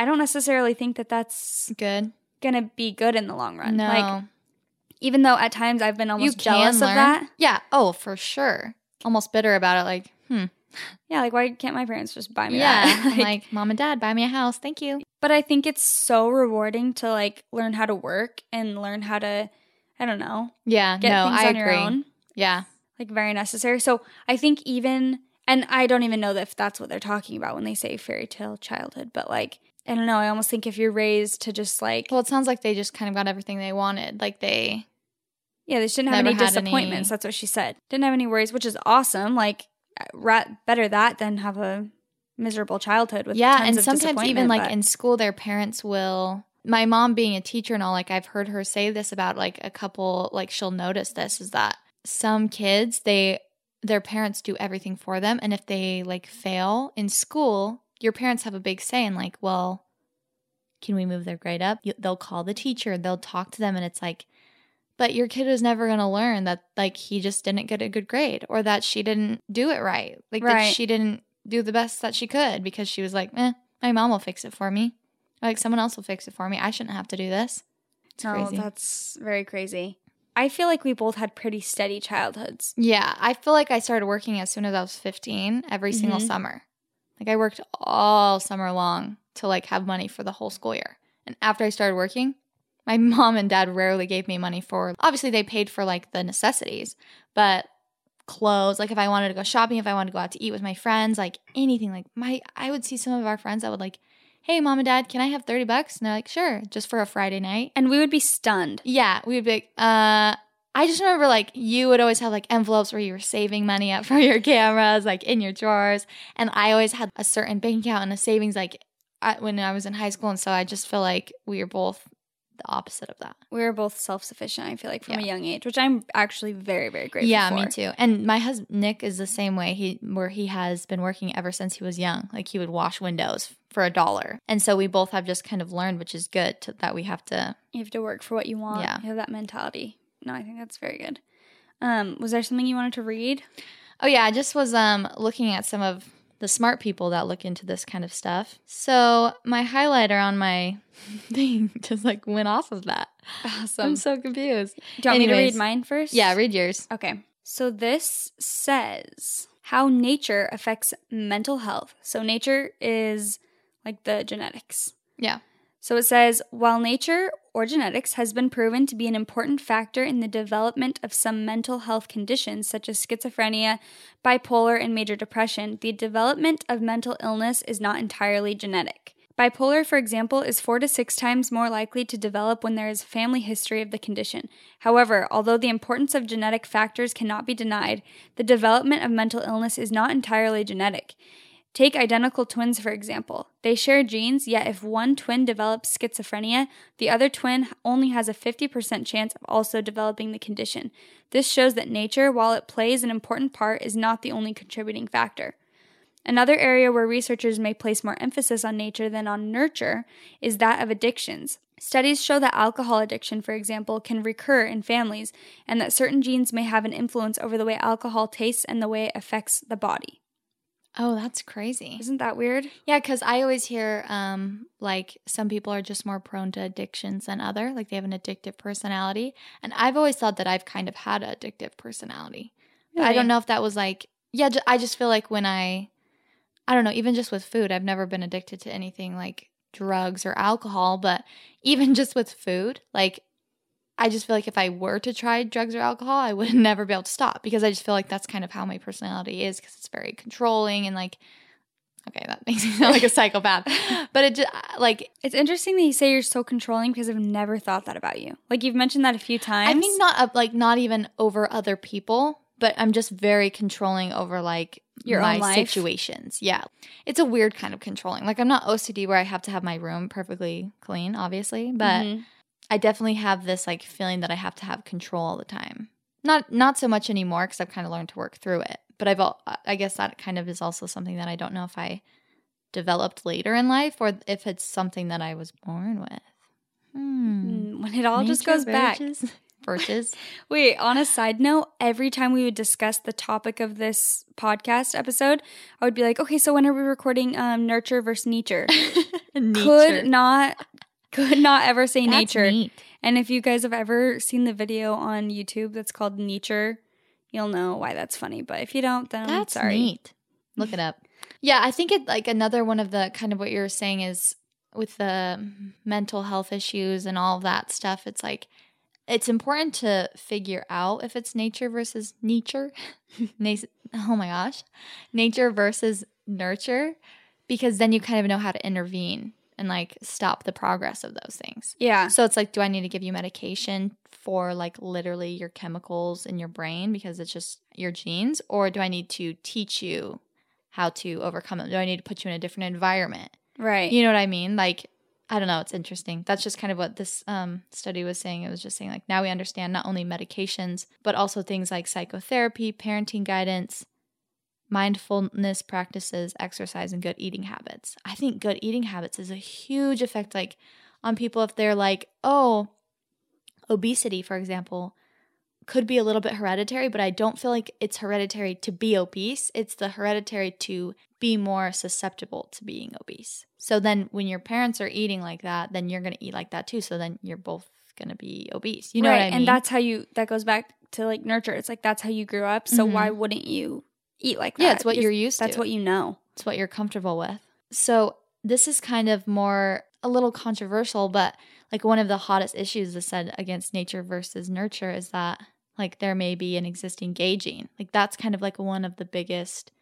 I don't necessarily think that that's Good. going to be good in the long run. No. Like even though at times I've been almost jealous of that. Yeah. Oh, for sure. Almost bitter about it. Like, hmm. Yeah, like why can't my parents just buy me Yeah. that? like, mom and dad, buy me a house. Thank you. but I think it's so rewarding to like learn how to work and learn how to I don't know, Yeah. get no, things I on agree. your own. Yeah. Like very necessary. So I think even and I don't even know if that's what they're talking about when they say fairy tale childhood, but like I don't know, I almost think if you're raised to just like Well, it sounds like they just kind of got everything they wanted. Like they, Yeah, they shouldn't have any had any- disappointments. That's what she said. Didn't have any worries, which is awesome. Like, uh, ra- better that than have a miserable childhood with yeah. And sometimes even disappointment, like in school, their parents will. My mom being a teacher and all, like I've heard her say this about like a couple. Like she'll notice this is that some kids they their parents do everything for them, and if they like fail in school, your parents have a big say in like, well, can we move their grade up? They'll call the teacher, they'll talk to them, and it's like, but your kid was never going to learn that like he just didn't get a good grade or that she didn't do it right. Like that she didn't do the best that she could because she was like, eh, my mom will fix it for me. Or, like someone else will fix it for me. I shouldn't have to do this. It's no, crazy. that's very crazy. I feel like we both had pretty steady childhoods. Yeah, I feel like I started working as soon as I was 15 every single Mhm. summer. Like I worked all summer long to like have money for the whole school year. And after I started working, my mom and dad rarely gave me money for obviously they paid for like the necessities, but clothes, like if I wanted to go shopping, if I wanted to go out to eat with my friends, like anything like my I would see some of our friends that would like, "Hey mom and dad, can I have 30 bucks?" And they're like, "Sure, just for a Friday night." And we would be stunned. Yeah, we would be like, uh, I just remember like you would always have like envelopes where you were saving money up for your cameras, like in your drawers. And I always had a certain bank account and a savings like I, when I was in high school. And so I just feel like we were both the opposite of that. We were both self sufficient, I feel like, from a young age, which I'm actually very, very grateful yeah, for. me too. And my husband Nick is the same way. He where he has been working ever since he was young. Like he would wash windows for a dollar. And so we both have just kind of learned, which is good, to, that we have to. You have to work for what you want. Yeah. You have that mentality. No, I think that's very good. Um, was there something you wanted to read? Oh yeah, I just was um looking at some of the smart people that look into this kind of stuff. So my highlighter on my thing just like went off of that. Awesome. I'm so confused. Do you want me to read mine first? Yeah, read yours. Okay. So this says how nature affects mental health. So nature is like the genetics. Yeah. So it says while nature or genetics has been proven to be an important factor in the development of some mental health conditions such as schizophrenia, bipolar, and major depression, the development of mental illness is not entirely genetic. Bipolar, for example, is four to six times more likely to develop when there is a family history of the condition. However, although the importance of genetic factors cannot be denied, the development of mental illness is not entirely genetic. Take identical twins, for example. They share genes, yet if one twin develops schizophrenia, the other twin only has a 50% chance of also developing the condition. This shows that nature, while it plays an important part, is not the only contributing factor. Another area where researchers may place more emphasis on nature than on nurture is that of addictions. Studies show that alcohol addiction, for example, can recur in families and that certain genes may have an influence over the way alcohol tastes and the way it affects the body. Oh, that's crazy. Isn't that weird? Yeah, because I always hear um like some people are just more prone to addictions than other, like they have an addictive personality, and I've always thought that I've kind of had an addictive personality. But I don't know if that was like yeah. ju- I just feel like when I, I don't know, even just with food, I've never been addicted to anything like drugs or alcohol, but even just with food, like. I just feel like if I were to try drugs or alcohol, I would never be able to stop because I just feel like that's kind of how my personality is because it's very controlling and like Okay, that makes me sound like a psychopath. But it just like It's interesting that you say you're so controlling because I've never thought that about you. Like you've mentioned that a few times. I mean, not like not even over other people, but I'm just very controlling over like Your my own life? situations. Yeah. It's a weird kind of controlling. Like I'm not OCD where I have to have my room perfectly clean, obviously, but Mhm. I definitely have this like feeling that I have to have control all the time. Not not so much anymore because I've kind of learned to work through it. But I've al- I guess that kind of is also something that I don't know if I developed later in life or if it's something that I was born with. Hmm. Mm, when it all just Nature goes back. versus- Versus. Wait, on a side note, every time we would discuss the topic of this podcast episode, I would be like, okay, so when are we recording um, nurture versus nature? Could not could not ever say nature. neat. And if you guys have ever seen the video on YouTube that's called Nature, you'll know why that's funny. But if you don't, then That's I'm sorry. neat. Look it up. Yeah, I think it like another one of the kind of what you're saying is with the mental health issues and all that stuff. It's like it's important to figure out if it's nature versus nature. Oh my gosh, nature versus nurture, because then you kind of know how to intervene and like stop the progress of those things. Yeah. So it's like, do I need to give you medication for like literally your chemicals in your brain because it's just your genes? Or do I need to teach you how to overcome it? Do I need to put you in a different environment? Right. You know what I mean? Like, I don't know. It's interesting. That's just kind of what this um, study was saying. It was just saying, like, now we understand not only medications, but also things like psychotherapy, parenting guidance, mindfulness practices, exercise, and good eating habits. I think good eating habits is a huge effect, like, on people if they're like, oh, obesity, for example, could be a little bit hereditary, but I don't feel like it's hereditary to be obese. It's the hereditary to be more susceptible to being obese. So then when your parents are eating like that, then you're going to eat like that too. So then you're both going to be obese. You know right. what I mean? And that's how you that goes back to like nurture. It's like that's how you grew up. So Mhm. why wouldn't you eat like that? Yeah, it's what you're used That's to. That's what you know. It's what you're comfortable with. So this is kind of more a little controversial, but like one of the hottest issues that's said against nature versus nurture is that like there may be an existing gay gene. Like that's kind of like one of the biggest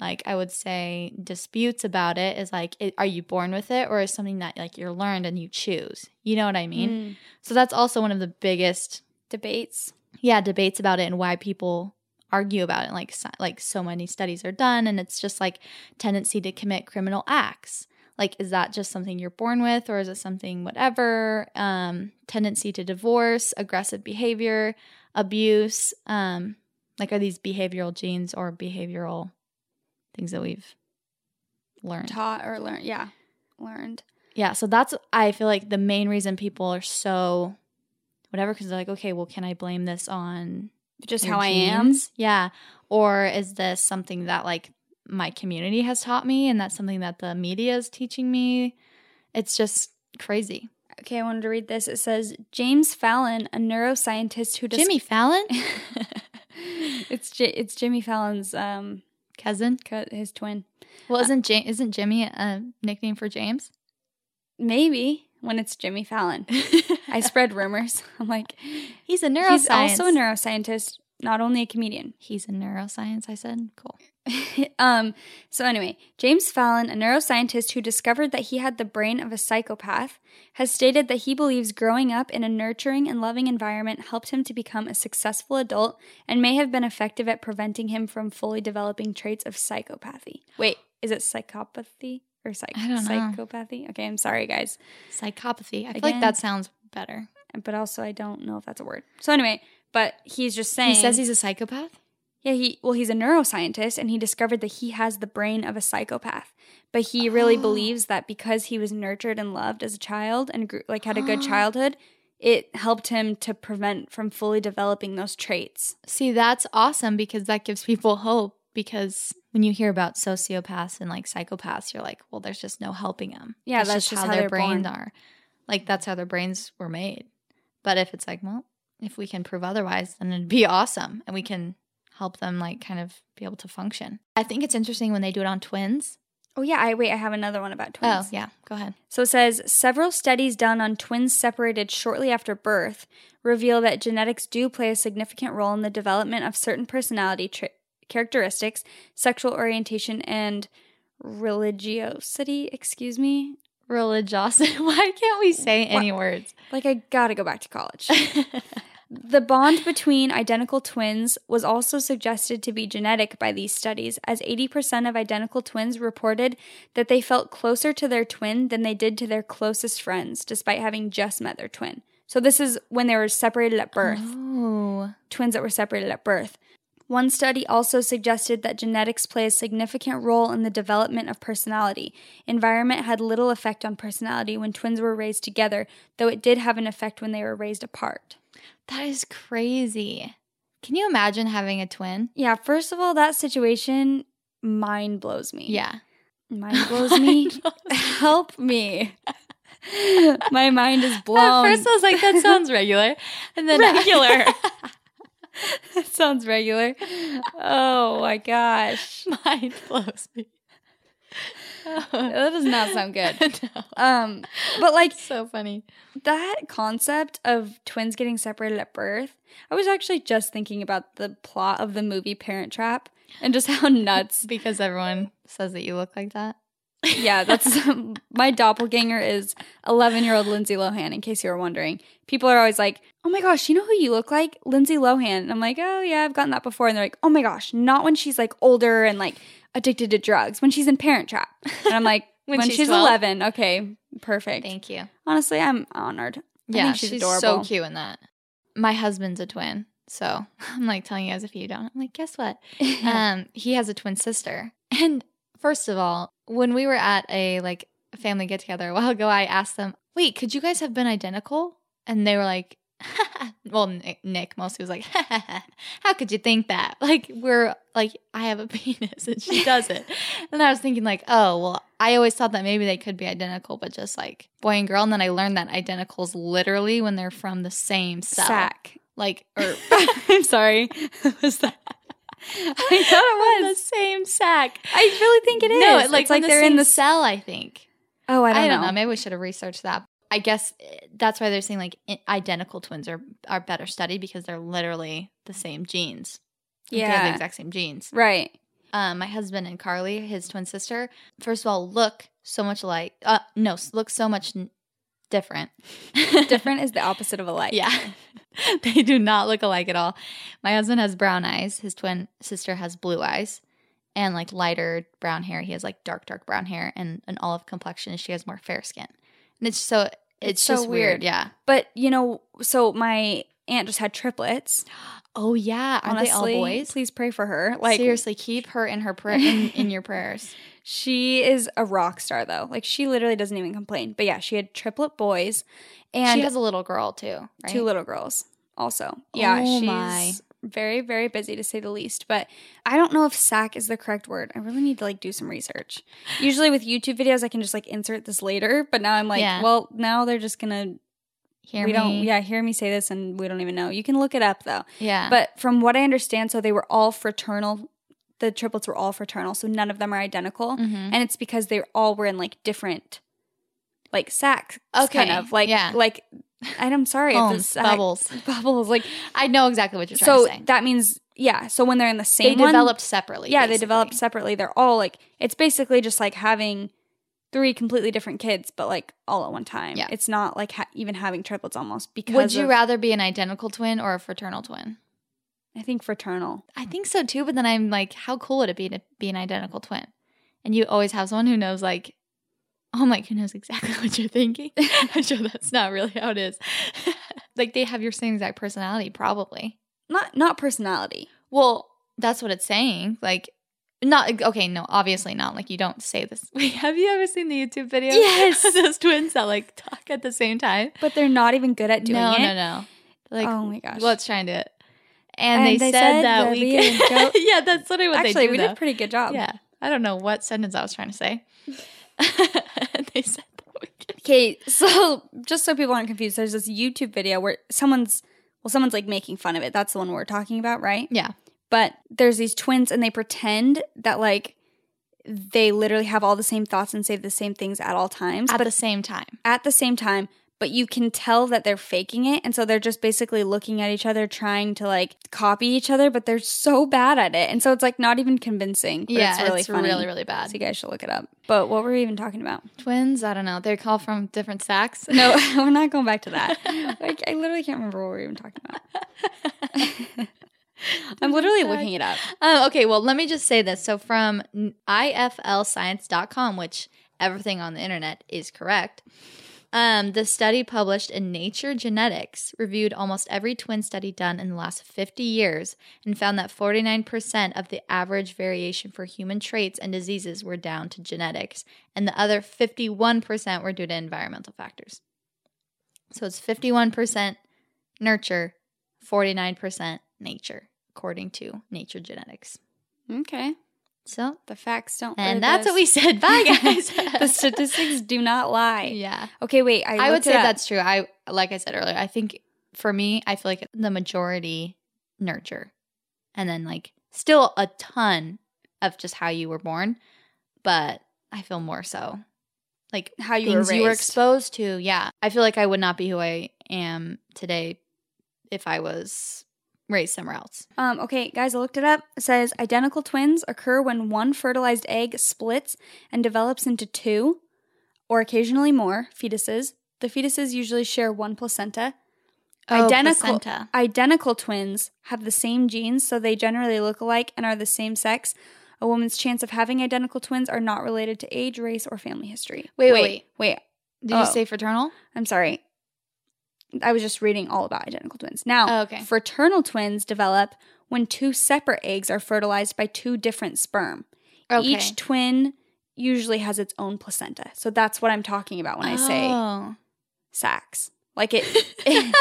like I would say disputes about it is like it, are you born with it or is something that like you're learned and you choose. You know what I mean? Mm. So that's also one of the biggest Debates. yeah debates about it and why people argue about it like so, like so many studies are done and it's just like tendency to commit criminal acts like is that just something you're born with or is it something whatever um tendency to divorce aggressive behavior abuse um like are these behavioral genes or behavioral things that we've learned Taught or learned. Yeah. Learned. yeah, so that's I feel like the main reason people are so whatever because they're like, okay, well, can I blame this on Just how I am. Yeah, or is this something that like my community has taught me, and that's something that the media is teaching me? It's just crazy. Okay, I wanted to read this. It says James Fallon, a neuroscientist who dis- Jimmy Fallon, it's J- it's Jimmy Fallon's um cousin. co- his twin. Well, isn't ja- isn't Jimmy a nickname for James? Maybe when it's Jimmy Fallon. I spread rumors. I'm like, He's a neuroscience. he's also a neuroscientist, not only a comedian. He's a neuroscience. I said, cool. um, so anyway, James Fallon, a neuroscientist who discovered that he had the brain of a psychopath, has stated that he believes growing up in a nurturing and loving environment helped him to become a successful adult and may have been effective at preventing him from fully developing traits of psychopathy. Wait, is it psychopathy or psych- I don't know. psychopathy? Okay, I'm sorry, guys, Psychopathy. I feel like that sounds better. but also I don't know if that's a word. So anyway, but he's just saying He says he's a psychopath. Yeah, he well, he's a neuroscientist and he discovered that he has the brain of a psychopath. But he really Oh. believes that because he was nurtured and loved as a child and grew, like had a good childhood, it helped him to prevent from fully developing those traits. See, that's awesome because that gives people hope. Because when you hear about sociopaths and like psychopaths, you're like, well, there's just no helping them. Yeah, that's just how their brains born. are. Like that's how their brains were made. But if it's like, well, if we can prove otherwise, then it'd be awesome, and we can help them like kind of be able to function. I think it's interesting when they do it on twins. Oh yeah, I wait, I have another one about twins. Oh, yeah, go ahead. So it says several studies done on twins separated shortly after birth reveal that genetics do play a significant role in the development of certain personality tra- characteristics, sexual orientation, and religiosity. Excuse me. Religiosity. Why can't we say any words? Like, I gotta go back to college. the bond between identical twins was also suggested to be genetic by these studies, as 80% of identical twins reported that they felt closer to their twin than they did to their closest friends, despite having just met their twin. So, this is when they were separated at birth, Oh, twins that were separated at birth. One study also suggested that genetics play a significant role in the development of personality. Environment had little effect on personality when twins were raised together, though it did have an effect when they were raised apart. that is crazy. Can you imagine having a twin? Yeah, first of all, that situation mind blows me. Yeah. Mind blows me. Help me. My mind is blown. At first, I was like, that sounds regular. And then Regular. that sounds regular. Oh my gosh. mind blows me. That does not sound good. no. Um, but like So funny. that concept of twins getting separated at birth, I was actually just thinking about the plot of the movie Parent Trap and just how nuts. Because everyone says that you look like that. Yeah, that's my doppelganger is 11 year old Lindsay Lohan, in case you were wondering. People are always like, oh my gosh, you know who you look like? Lindsay Lohan. And I'm like, oh yeah, I've gotten that before. And they're like, oh my gosh, not when she's like older and like addicted to drugs, when she's in Parent Trap. And I'm like, When when, she's she's, 11. Okay, perfect. Thank you. Honestly, I'm honored. Yeah, she's, she's, so cute in that. My husband's a twin. So I'm like telling you guys if you don't. I'm like, guess what? um, he has a twin sister. And first of all, when we were at a like family get together a while ago, I asked them, "Wait, could you guys have been identical?" And they were like, "Well, Nick, Nick mostly was like, how could you think that? Like we're like I have a penis and she doesn't." and I was thinking like, "Oh, well, I always thought that maybe they could be identical, but just like boy and girl." And then I learned that identicals literally when they're from the same cell, Sack. like or er, I'm sorry. Was that? I thought it was the same sack. I really think it is. No, it, like it's like from they're in the. cell. I think. Oh, I don't, I don't know. know. Maybe we should have researched that. I guess eh, that's why they're saying like identical twins are are better studied because they're literally the same genes. Have the Yeah. exact same genes. Right. Um, my husband and Carly, his twin sister, first of all, look so much like Uh, no, look so much different. Different is the opposite of alike. Yeah. they do not look alike at all. My husband has brown eyes. His twin sister has blue eyes and like lighter brown hair. He has like dark, dark brown hair and an olive complexion. She has more fair skin. And it's so, it's, It's so just weird. weird. Yeah. But you know, so my aunt just had triplets. Oh, yeah. Aren't Honestly, they all boys? please pray for her. Like Seriously, keep her in her prayer in, in your prayers. she is a rock star though. Like she literally doesn't even complain. But yeah, she had triplet boys and she has a little girl too, right? two little girls also. Yeah, Oh she's my. very very busy to say the least. But I don't know if sack is the correct word. I really need to like do some research. Usually with YouTube videos, I can just like insert this later. But now I'm like, Yeah. well, now they're just gonna Hear we me. don't yeah hear me say this and we don't even know. You can look it up though. Yeah. But from what I understand, so they were all fraternal. The triplets were all fraternal, so none of them are identical, Mhm. and it's because they all were in like different, like sacks, kind Okay, of like yeah. like. And I'm sorry, Homes, sack- bubbles. bubbles. Like I know exactly what you're trying so to say. that means yeah. So when they're in the same one- They developed separately. yeah, they developed separately. They're all like it's basically just like having three completely different kids, but like all at one time. Yeah. it's not like ha- even having triplets almost because Would you of- rather be an identical twin or a fraternal twin? I think fraternal. I think so too, but then I'm like, how cool would it be to be an identical twin? And you always have someone who knows, like, oh, I'm like, who knows exactly what you're thinking? I'm sure that's not really how it is. like, they have your same exact personality, probably. Not not personality. Well, that's what it's saying. Like, not okay. No, obviously not. Like, you don't say this. Wait, have you ever seen the YouTube video? Yes. those twins that like talk at the same time. But they're not even good at doing no, it. no, no. No. Like, oh my gosh. let's try and do it. And, And they, they said, said that we could. go- yeah, that's literally what Actually, they do. we did a pretty good job. Yeah, I don't know what sentence I was trying to say. they said that we could. Okay, so just so people aren't confused, there's this YouTube video where someone's well, someone's like making fun of it. That's the one we're talking about, right? Yeah. But there's these twins and they pretend that like they literally have all the same thoughts and say the same things at all times. At the same time. at the same time, but you can tell that they're faking it. And so they're just basically looking at each other, trying to like copy each other, but they're so bad at it. And so it's like not even convincing. Yeah, it's really funny. really, really bad. So you guys should look it up. But what were we even talking about? Twins, I don't know. They're called from different sacks. No, we're not going back to that. Like, I literally can't remember what we were even talking about. I'm literally looking it up. Um, okay, well, let me just say this. So, from iflscience.com, which everything on the internet is correct, um, the study published in Nature Genetics reviewed almost every twin study done in the last 50 years and found that 49% of the average variation for human traits and diseases were down to genetics, and the other 51% were due to environmental factors. So, it's 51% nurture, 49% nature, according to Nature Genetics. Okay. So, The facts don't. and that's what we said. Bye, guys. the statistics do not lie. yeah. Okay, wait. I, I, would say that's true. I like I said earlier, I think for me, I feel like the majority nurture. And then like still a ton of just how you were born, but I feel more so like how you were you were exposed to. Yeah. I feel like I would not be who I am today if I was raised somewhere else. Um, okay, guys, I looked it up. It says identical twins occur when one fertilized egg splits and develops into two, or occasionally more, fetuses. The fetuses usually share one placenta. Oh, identical placenta. identical twins have the same genes, so they generally look alike and are the same sex. A woman's chance of having identical twins are not related to age, race, or family history. Wait, wait, wait, wait. Did Oh. you say fraternal? I'm sorry. I was just reading all about identical twins. Now, Oh, okay. fraternal twins develop when two separate eggs are fertilized by two different sperm. Okay. Each twin usually has its own placenta. So that's what I'm talking about when I say Oh. sacs. Like it,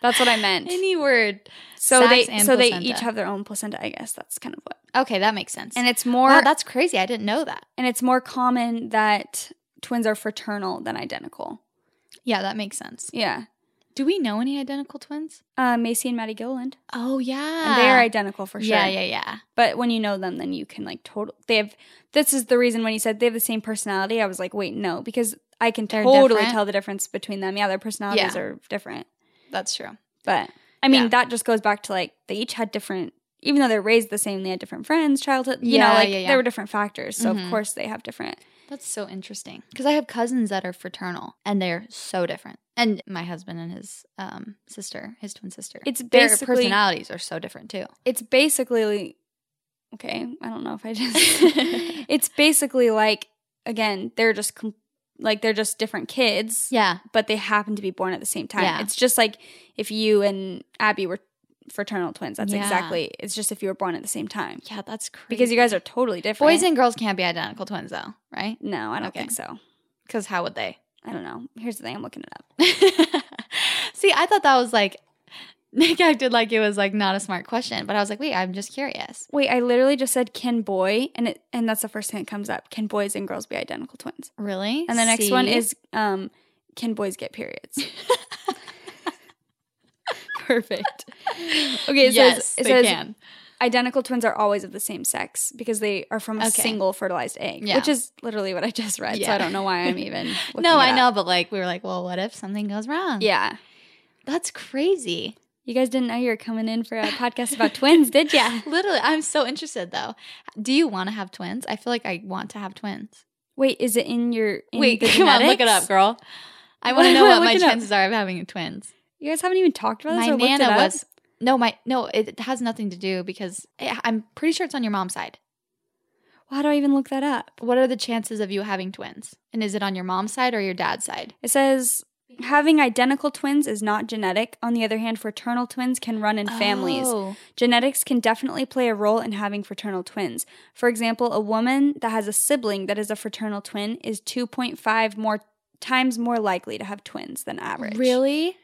that's what I meant. Any word. So Sacs they so they each have their own placenta, I guess. That's kind of what. Okay, that makes sense. And it's more wow, that's crazy. I didn't know that. and it's more common that twins are fraternal than identical. Yeah, that makes sense. Yeah. Do we know any identical twins? Uh, Macy and Maddie Gilliland. Oh yeah, And they're identical for sure. Yeah, yeah, yeah. But when you know them, then you can like total. They have. This is the reason when you said they have the same personality. I was like, wait, no, because I can They're totally different? tell the difference between them. Yeah, their personalities Yeah. are different. That's true. But I mean, Yeah. that just goes back to like they each had different. Even though they're raised the same, they had different friends, childhood. You know, like yeah, yeah. there were different factors. So Mhm. of course they have different. That's so interesting. Because I have cousins that are fraternal, and they're so different. And my husband and his um, sister, his twin sister, It's their personalities are so different too. It's basically okay. I don't know if I just. it's basically like again, they're just com- like they're just different kids. Yeah, but they happen to be born at the same time. Yeah. It's just like if you and Abby were fraternal twins. That's Yeah. exactly. It's just if you were born at the same time. yeah, that's crazy. Because you guys are totally different. boys and girls can't be identical twins, though, right? no, I don't Okay. think so. Because how would they? I don't know. Here's the thing. I'm looking it up. See, I thought that was like Nick acted like it was like not a smart question, but I was like, wait, I'm just curious. Wait, I literally just said can boy, and it and that's the first thing that comes up. Can boys and girls be identical twins? Really? And the next one is um, can boys get periods? Perfect. Okay, it yes, says it they says can. identical twins are always of the same sex because they are from a Okay. single fertilized egg, Yeah. which is literally what I just read. So Yeah. I don't know why I'm even. looking No, it I up. know, but like we were like, well, what if something goes wrong? Yeah, that's crazy. you guys didn't know you were coming in for a podcast about twins, did ya? Literally, I'm so interested though. Do you want to have twins? I feel like I want to have twins. Wait, is it in your? In Wait, the come on, look it genetics? up, girl. I want to know I what my looking up? chances are of having twins. You guys haven't even talked about this. My or looked it nana was no, my no. It has nothing to do because I- I'm pretty sure it's on your mom's side. Well, how do I even look that up? What are the chances of you having twins? And is it on your mom's side or your dad's side? It says Having identical twins is not genetic. On the other hand, fraternal twins can run in families. Oh. Genetics can definitely play a role in having fraternal twins. For example, a woman that has a sibling that is a fraternal twin is 2.5 more times more likely to have twins than average. Really?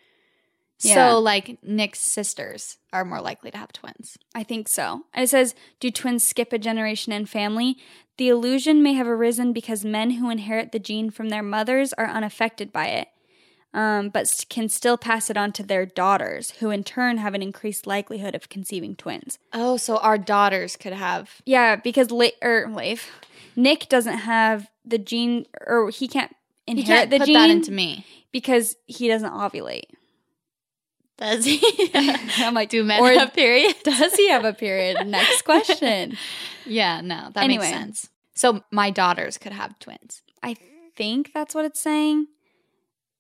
Yeah. So, like Nick's sisters are more likely to have twins. I think so. And it says, Do twins skip a generation in family? The illusion may have arisen because men who inherit the gene from their mothers are unaffected by it, um, but can still pass it on to their daughters, who in turn have an increased likelihood of conceiving twins. Oh, so our daughters could have. Yeah, because La- er, Leif, Nick doesn't have the gene, or he can't He inherit can't the put gene that into me. because he doesn't ovulate. Does he? I'm like, do men or have period? Does he have a period? Next question. yeah, no, that Anyway. makes sense. So my daughters could have twins. I think that's what it's saying.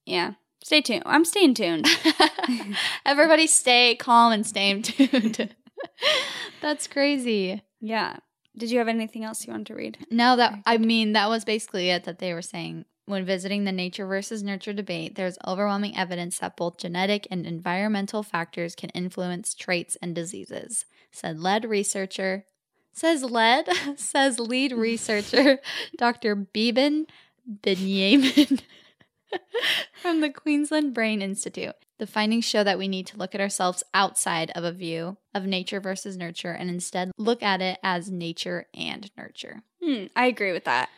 Yeah. Stay tuned. I'm staying tuned. Everybody stay calm and stay tuned. That's crazy. yeah. Did you have anything else you wanted to read? No, that I mean that was basically it that they were saying when visiting the nature versus nurture debate, there's overwhelming evidence that both genetic and environmental factors can influence traits and diseases, said lead researcher. Says lead, says lead researcher Dr. Beben Benyamin from the Queensland Brain Institute. The findings show that we need to look at ourselves outside of a view of nature versus nurture and instead look at it as nature and nurture. Hmm, I agree with that.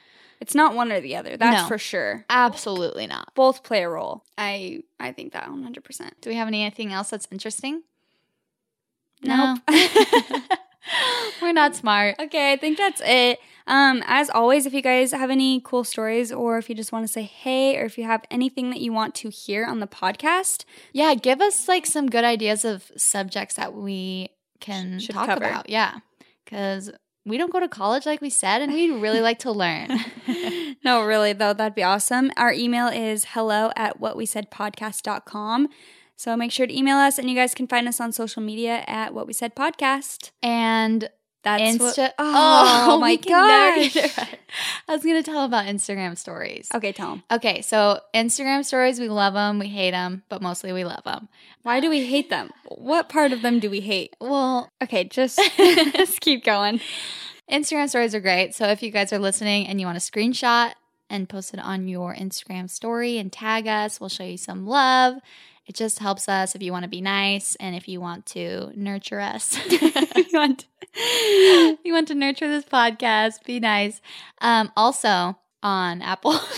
It's not one or the other. That's No. for sure. Absolutely not. Both play a role. I I think that 100%. Do we have anything else that's interesting? Nope. We're not smart. Okay, I think that's it. Um, as always, if you guys have any cool stories or if you just want to say hey or if you have anything that you want to hear on the podcast, Yeah, give us like some good ideas of subjects that we can Should talk cover. about. Yeah. Cuz we don't go to college like we said and we'd really like to learn. no, really though, that'd be awesome. Our email is hello at what we said podcast.com. So make sure to email us and you guys can find us on social media at what we said podcast. and That's Insta- what, oh, oh my never gosh. right. I was going to tell about Instagram stories. Okay, tell them. Okay, so Instagram stories, we love them, we hate them, but mostly we love them. Why do we hate them? What part of them do we hate? Well, Okay, just, just keep going. Instagram stories are great. So if you guys are listening and you want a screenshot and post it on your Instagram story and tag us, we'll show you some love. It just helps us if you want to be nice and if you want to nurture us. you, want you want to nurture this podcast, be nice. Um, also on Apple.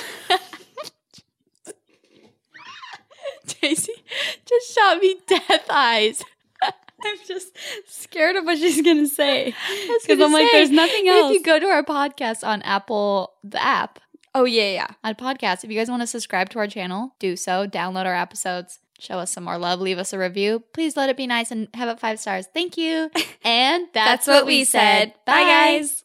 Daisy just shot me death eyes. I'm just scared of what she's gonna say. Because I'm like, there's nothing else. If you go to our podcast on Apple, the app oh yeah, yeah. on podcast, if you guys want to subscribe to our channel, do so. Download our episodes. Show us some more love. Leave us a review. Please let it be nice and have it five stars. Thank you. And that's, That's what we said. Bye, guys.